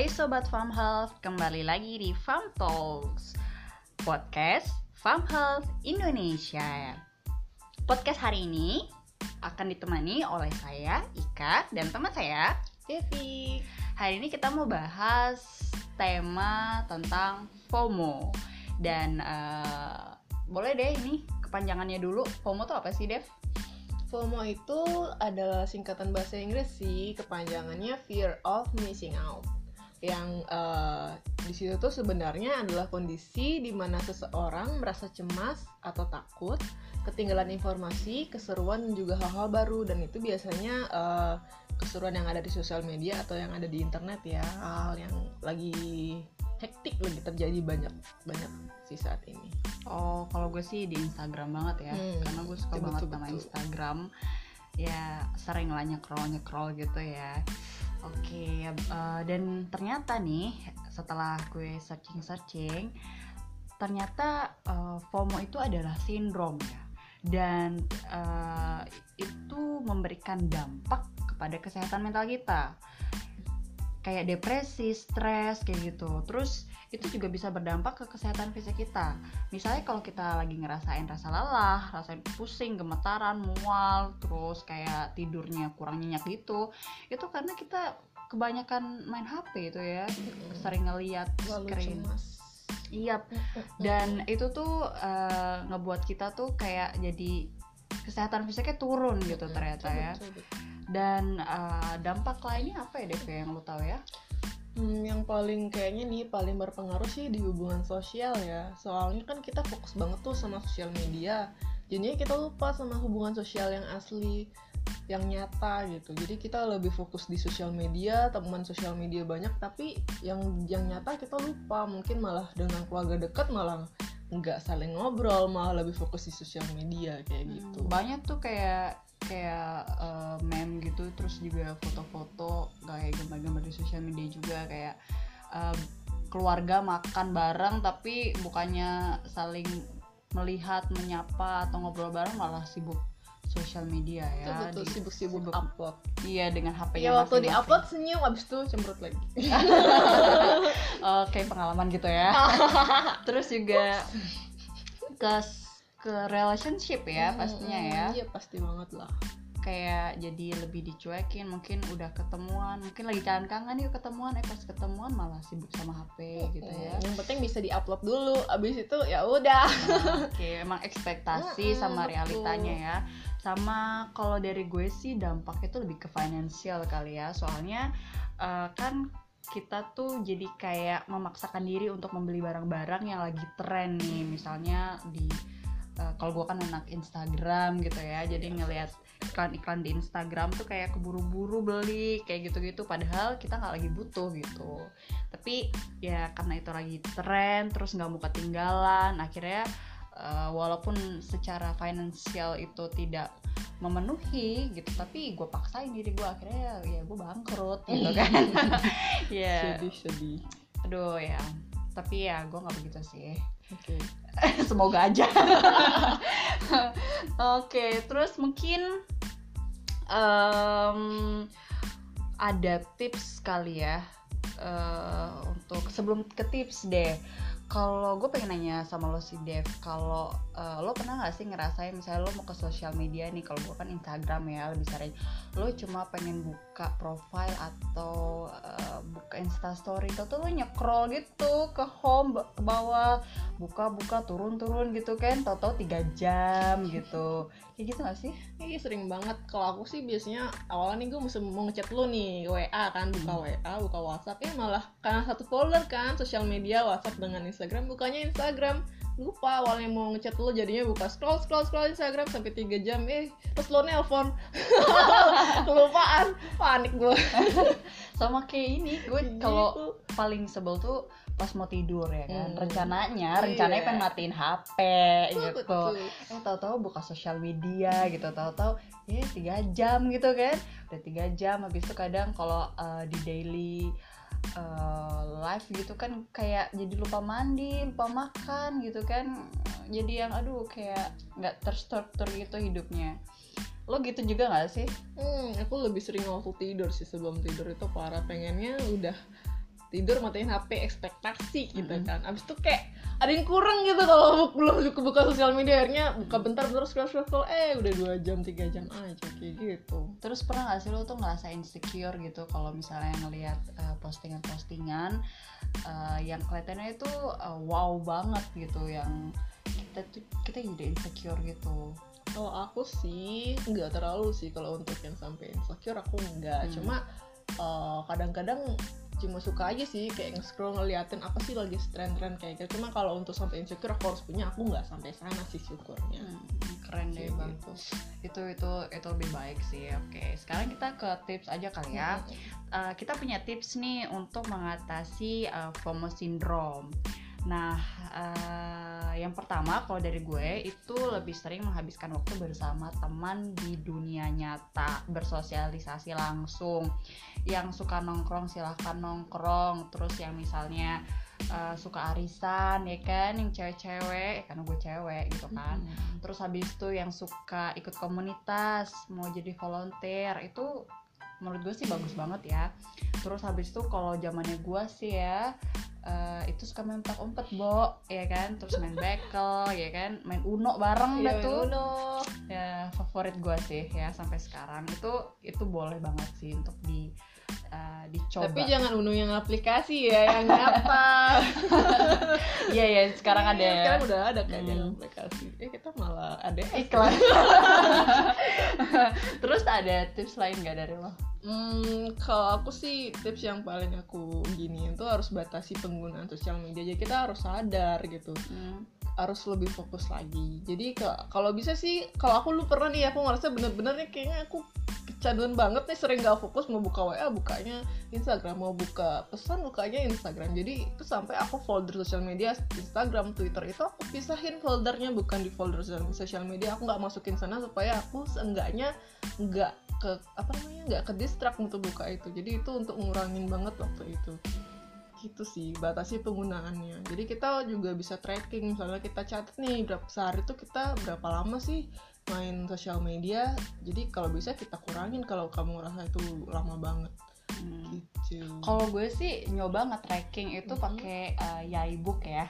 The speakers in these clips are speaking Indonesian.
Hai Sobat Farm Health, kembali lagi di Farm Talks Podcast Farm Health Indonesia. Podcast hari ini akan ditemani oleh saya, Ika, dan teman saya, Devi. Hari ini kita mau bahas tema tentang FOMO. Dan uh, boleh deh ini kepanjangannya dulu. FOMO tuh apa sih, Dev? FOMO itu adalah singkatan bahasa Inggris sih, kepanjangannya Fear of Missing Out yang uh, di situ tuh sebenarnya adalah kondisi di mana seseorang merasa cemas atau takut ketinggalan informasi, keseruan dan juga hal-hal baru dan itu biasanya uh, keseruan yang ada di sosial media atau yang ada di internet ya hal yang lagi hektik lagi terjadi banyak banyak sih saat ini. Oh, kalau gue sih di Instagram banget ya, hmm, karena gue suka betul, banget betul, sama Instagram. Ya sering lah nyekrol nyekrol gitu ya. Oke, okay, uh, dan ternyata nih setelah gue searching-searching, ternyata uh, FOMO itu adalah sindrom ya, dan uh, itu memberikan dampak kepada kesehatan mental kita, kayak depresi, stres kayak gitu. Terus itu juga bisa berdampak ke kesehatan fisik kita. Misalnya kalau kita lagi ngerasain rasa lelah, rasain pusing, gemetaran, mual, terus kayak tidurnya kurang nyenyak gitu, itu karena kita kebanyakan main HP itu ya, sering ngeliat screen. Iya, dan itu tuh uh, ngebuat kita tuh kayak jadi kesehatan fisiknya turun gitu ternyata ya. Dan uh, dampak lainnya apa ya Dev yang lo tahu ya? Hmm, yang paling kayaknya nih paling berpengaruh sih di hubungan sosial ya. Soalnya kan kita fokus banget tuh sama sosial media. Jadinya kita lupa sama hubungan sosial yang asli, yang nyata gitu. Jadi kita lebih fokus di sosial media, teman sosial media banyak, tapi yang yang nyata kita lupa. Mungkin malah dengan keluarga dekat malah nggak saling ngobrol, malah lebih fokus di sosial media kayak gitu. Banyak tuh kayak kayak uh, meme gitu terus juga foto-foto kayak gambar-gambar di sosial media juga kayak uh, keluarga makan bareng tapi bukannya saling melihat menyapa atau ngobrol bareng malah sibuk sosial media ya betul sibuk-sibuk. upload. Iya dengan HP ya waktu di upload senyum abis itu cemberut lagi. Oke okay, pengalaman gitu ya. Terus juga ke ke relationship ya hmm, pastinya ya. Iya pasti banget lah. Kayak jadi lebih dicuekin mungkin udah ketemuan mungkin lagi kangen-kangen yuk ketemuan. Eh pas ketemuan malah sibuk sama HP gitu ya. Yang penting bisa diupload dulu abis itu ya udah. Nah, oke okay. emang ekspektasi sama realitanya ya sama kalau dari gue sih dampaknya tuh lebih ke finansial kali ya. Soalnya uh, kan kita tuh jadi kayak memaksakan diri untuk membeli barang-barang yang lagi tren nih. Misalnya di uh, kalau gue kan anak Instagram gitu ya jadi ngelihat iklan-iklan di Instagram tuh kayak keburu-buru beli kayak gitu-gitu. Padahal kita nggak lagi butuh gitu. Tapi ya karena itu lagi tren terus nggak mau ketinggalan akhirnya uh, walaupun secara finansial itu tidak memenuhi gitu tapi gue paksain diri gue akhirnya ya gue bangkrut gitu kan. Ya. Sedih sedih. Aduh ya. Tapi ya gue nggak begitu sih. Okay. semoga aja. Oke okay, terus mungkin um, ada tips kali ya uh, untuk sebelum ke tips deh kalau gue pengen nanya sama lo si Dev kalau uh, lo pernah nggak sih ngerasain misalnya lo mau ke sosial media nih kalau gue kan Instagram ya lebih sering. Lo cuma pengen buka profile atau uh, buka Story itu tuh nyekrol gitu ke home ke bawah buka buka turun turun gitu kan tau tiga jam gitu. Kayak gitu gak sih? Iya sering banget. Kalau aku sih biasanya awalnya nih gue mesti mau ngechat lo nih WA kan buka hmm. WA buka WhatsApp ya malah karena satu folder kan sosial media WhatsApp dengan Instagram bukanya Instagram. Lupa awalnya mau ngechat lo jadinya buka scroll scroll scroll Instagram sampai 3 jam eh terus lo nelpon. Kelupaan panik gue sama kayak ini gue kalau gitu. paling sebel tuh pas mau tidur ya kan hmm. rencananya iya. rencananya pengen matiin HP gitu eh tahu-tahu buka sosial media gitu tahu-tahu ya tiga jam gitu kan udah tiga jam habis itu kadang kalau uh, di daily uh, live gitu kan kayak jadi lupa mandi lupa makan gitu kan jadi yang aduh kayak nggak terstruktur gitu hidupnya lo gitu juga gak sih? Hmm, aku lebih sering waktu tidur sih sebelum tidur itu parah pengennya udah tidur matiin HP ekspektasi gitu mm -hmm. kan abis itu kayak ada yang kurang gitu kalau belum buka, buka sosial media akhirnya buka bentar bentar scroll scroll scroll eh udah dua jam tiga jam aja kayak gitu terus pernah gak sih lo tuh ngerasa insecure gitu kalau misalnya ngelihat uh, postingan-postingan uh, yang kelihatannya itu uh, wow banget gitu yang kita tuh kita jadi insecure gitu kalau aku sih nggak terlalu sih kalau untuk yang sampai insecure aku nggak. Hmm. cuma kadang-kadang uh, cuma suka aja sih kayak nge-scroll ngeliatin apa sih lagi tren-tren kayak gitu. Cuma kalau untuk sampai insecure aku harus punya aku nggak sampai sana sih syukurnya. Hmm, keren deh bang. gitu. itu itu itu lebih baik sih. Oke sekarang kita ke tips aja kali ya. Hmm. uh, kita punya tips nih untuk mengatasi uh, FOMO syndrome. Nah, uh, yang pertama kalau dari gue itu lebih sering menghabiskan waktu bersama teman di dunia nyata, bersosialisasi langsung. Yang suka nongkrong silahkan nongkrong, terus yang misalnya uh, suka arisan ya kan, yang cewek-cewek, ya karena gue cewek gitu kan. Hmm. Terus habis itu yang suka ikut komunitas, mau jadi volunteer itu menurut gue sih bagus banget ya. Terus habis itu kalau zamannya gue sih ya uh, itu suka main petak umpet bo. Ya kan? Terus main bekel ya kan? Main uno bareng dah tuh. Uno. ya favorit gue sih ya sampai sekarang. Itu itu boleh banget sih untuk di uh, dicoba tapi jangan uno yang aplikasi ya yang apa iya ya sekarang ada ya sekarang udah ada kan hmm. yang aplikasi eh kita malah ada iklan terus ada tips lain gak dari lo Hmm, kalau aku sih tips yang paling aku gini itu harus batasi penggunaan sosial media. Jadi kita harus sadar gitu. Hmm. Harus lebih fokus lagi. Jadi kalau bisa sih kalau aku lu pernah nih aku ngerasa bener-bener nih kayaknya aku kecanduan banget nih sering gak fokus mau buka WA bukanya Instagram mau buka pesan bukanya Instagram. Jadi itu sampai aku folder sosial media Instagram Twitter itu aku pisahin foldernya bukan di folder sosial media aku nggak masukin sana supaya aku seenggaknya nggak ke apa namanya nggak ke distract untuk buka itu. Jadi itu untuk ngurangin banget waktu itu gitu sih batasi penggunaannya. Jadi kita juga bisa tracking misalnya kita catat nih berapa sehari tuh kita berapa lama sih main sosial media. Jadi kalau bisa kita kurangin kalau kamu ngerasa itu lama banget. Hmm. gitu. Kalau gue sih nyoba nge-tracking itu hmm. pakai uh, Yaibook ya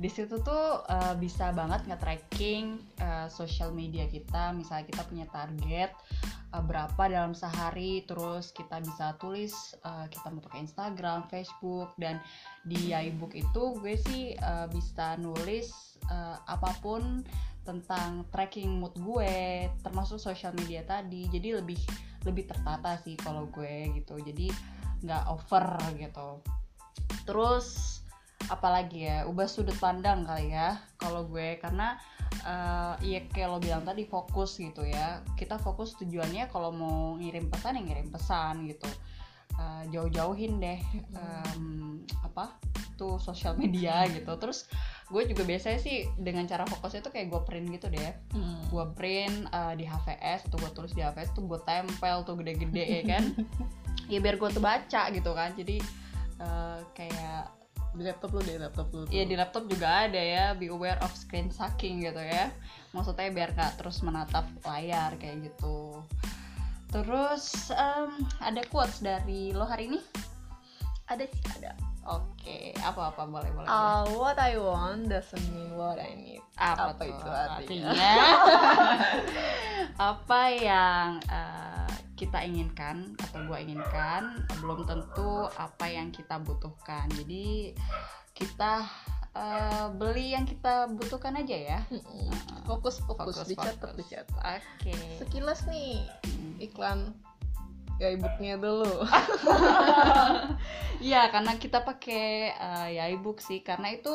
di situ tuh uh, bisa banget nge-tracking uh, social media kita. Misalnya kita punya target uh, berapa dalam sehari terus kita bisa tulis uh, kita mau pakai Instagram, Facebook dan di iBook itu gue sih uh, bisa nulis uh, apa pun tentang tracking mood gue termasuk social media tadi. Jadi lebih lebih tertata sih kalau gue gitu. Jadi nggak over gitu. Terus apalagi ya ubah sudut pandang kali ya kalau gue. Karena uh, ya kayak lo bilang tadi fokus gitu ya. Kita fokus tujuannya kalau mau ngirim pesan ya ngirim pesan gitu. Uh, jauh-jauhin deh um, apa tuh sosial media gitu. Terus gue juga biasanya sih dengan cara fokusnya tuh kayak gue print gitu deh. Hmm. gue print uh, di HVS atau gue tulis di HVS tuh gue tempel tuh gede-gede ya kan? Ya biar gue tuh baca gitu kan. Jadi uh, kayak di laptop lu di laptop lu iya di laptop juga ada ya be aware of screen sucking gitu ya. Maksudnya biar gak terus menatap layar kayak gitu. Terus um, ada quotes dari lo hari ini? Ada sih ada. Oke okay. apa apa boleh boleh. Uh, what I want doesn't mean what I need. Apa, apa itu artinya? Apa yang uh, kita inginkan atau gue inginkan belum tentu apa yang kita butuhkan. Jadi kita uh, beli yang kita butuhkan aja ya. Fokus fokus, fokus dicatat dicatat. Oke. Okay. sekilas nih iklan ya ebooknya dulu. Iya karena kita pakai uh, ya ebook sih. Karena itu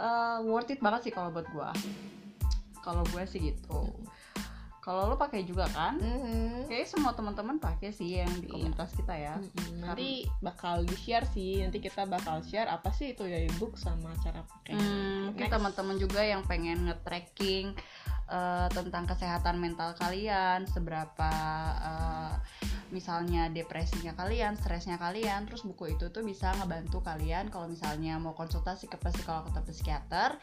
uh, worth it banget sih kalau buat gue kalau gue sih gitu kalau lo pakai juga kan mm-hmm. kayak semua teman-teman pakai sih yang di iya. komunitas kita ya mm-hmm. nanti bakal di share sih nanti kita bakal share apa sih itu ya ebook sama cara pakai mm, mungkin teman-teman juga yang pengen nge-tracking uh, tentang kesehatan mental kalian seberapa uh, misalnya depresinya kalian, stresnya kalian, terus buku itu tuh bisa ngebantu kalian kalau misalnya mau konsultasi ke psikolog atau psikiater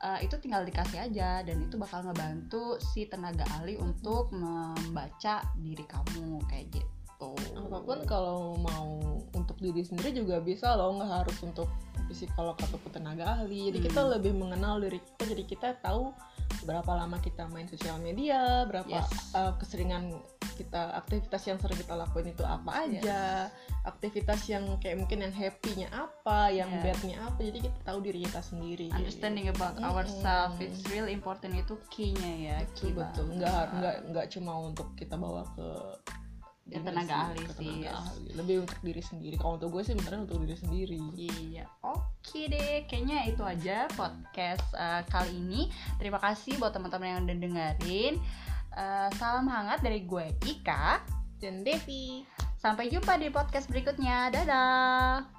uh, itu tinggal dikasih aja dan itu bakal ngebantu si tenaga ahli untuk membaca diri kamu kayak gitu apa pun kalau mau untuk diri sendiri juga bisa loh nggak harus untuk psikolog ataupun tenaga ahli jadi kita Hmm. lebih mengenal diri kita jadi kita tahu berapa lama kita main sosial media berapa Yes. uh, keseringan kita aktivitas yang sering kita lakuin itu apa aja aktivitas yang kayak mungkin yang happy-nya apa yang Yeah. bad-nya apa jadi kita tahu diri kita sendiri understanding about Mm-mm. ourselves it's really important itu key-nya ya betul key betul nggak nggak nggak cuma untuk kita bawa ke Ya, tenaga sih, ahli sih, tenaga ahli. lebih untuk diri sendiri kalau untuk gue sih beneran untuk diri sendiri Iya, oke deh. Kayaknya itu aja podcast uh, kali ini. Terima kasih buat teman-teman yang udah dengerin. Uh, salam hangat dari gue Ika. dan Devi Sampai jumpa di podcast berikutnya. Dadah.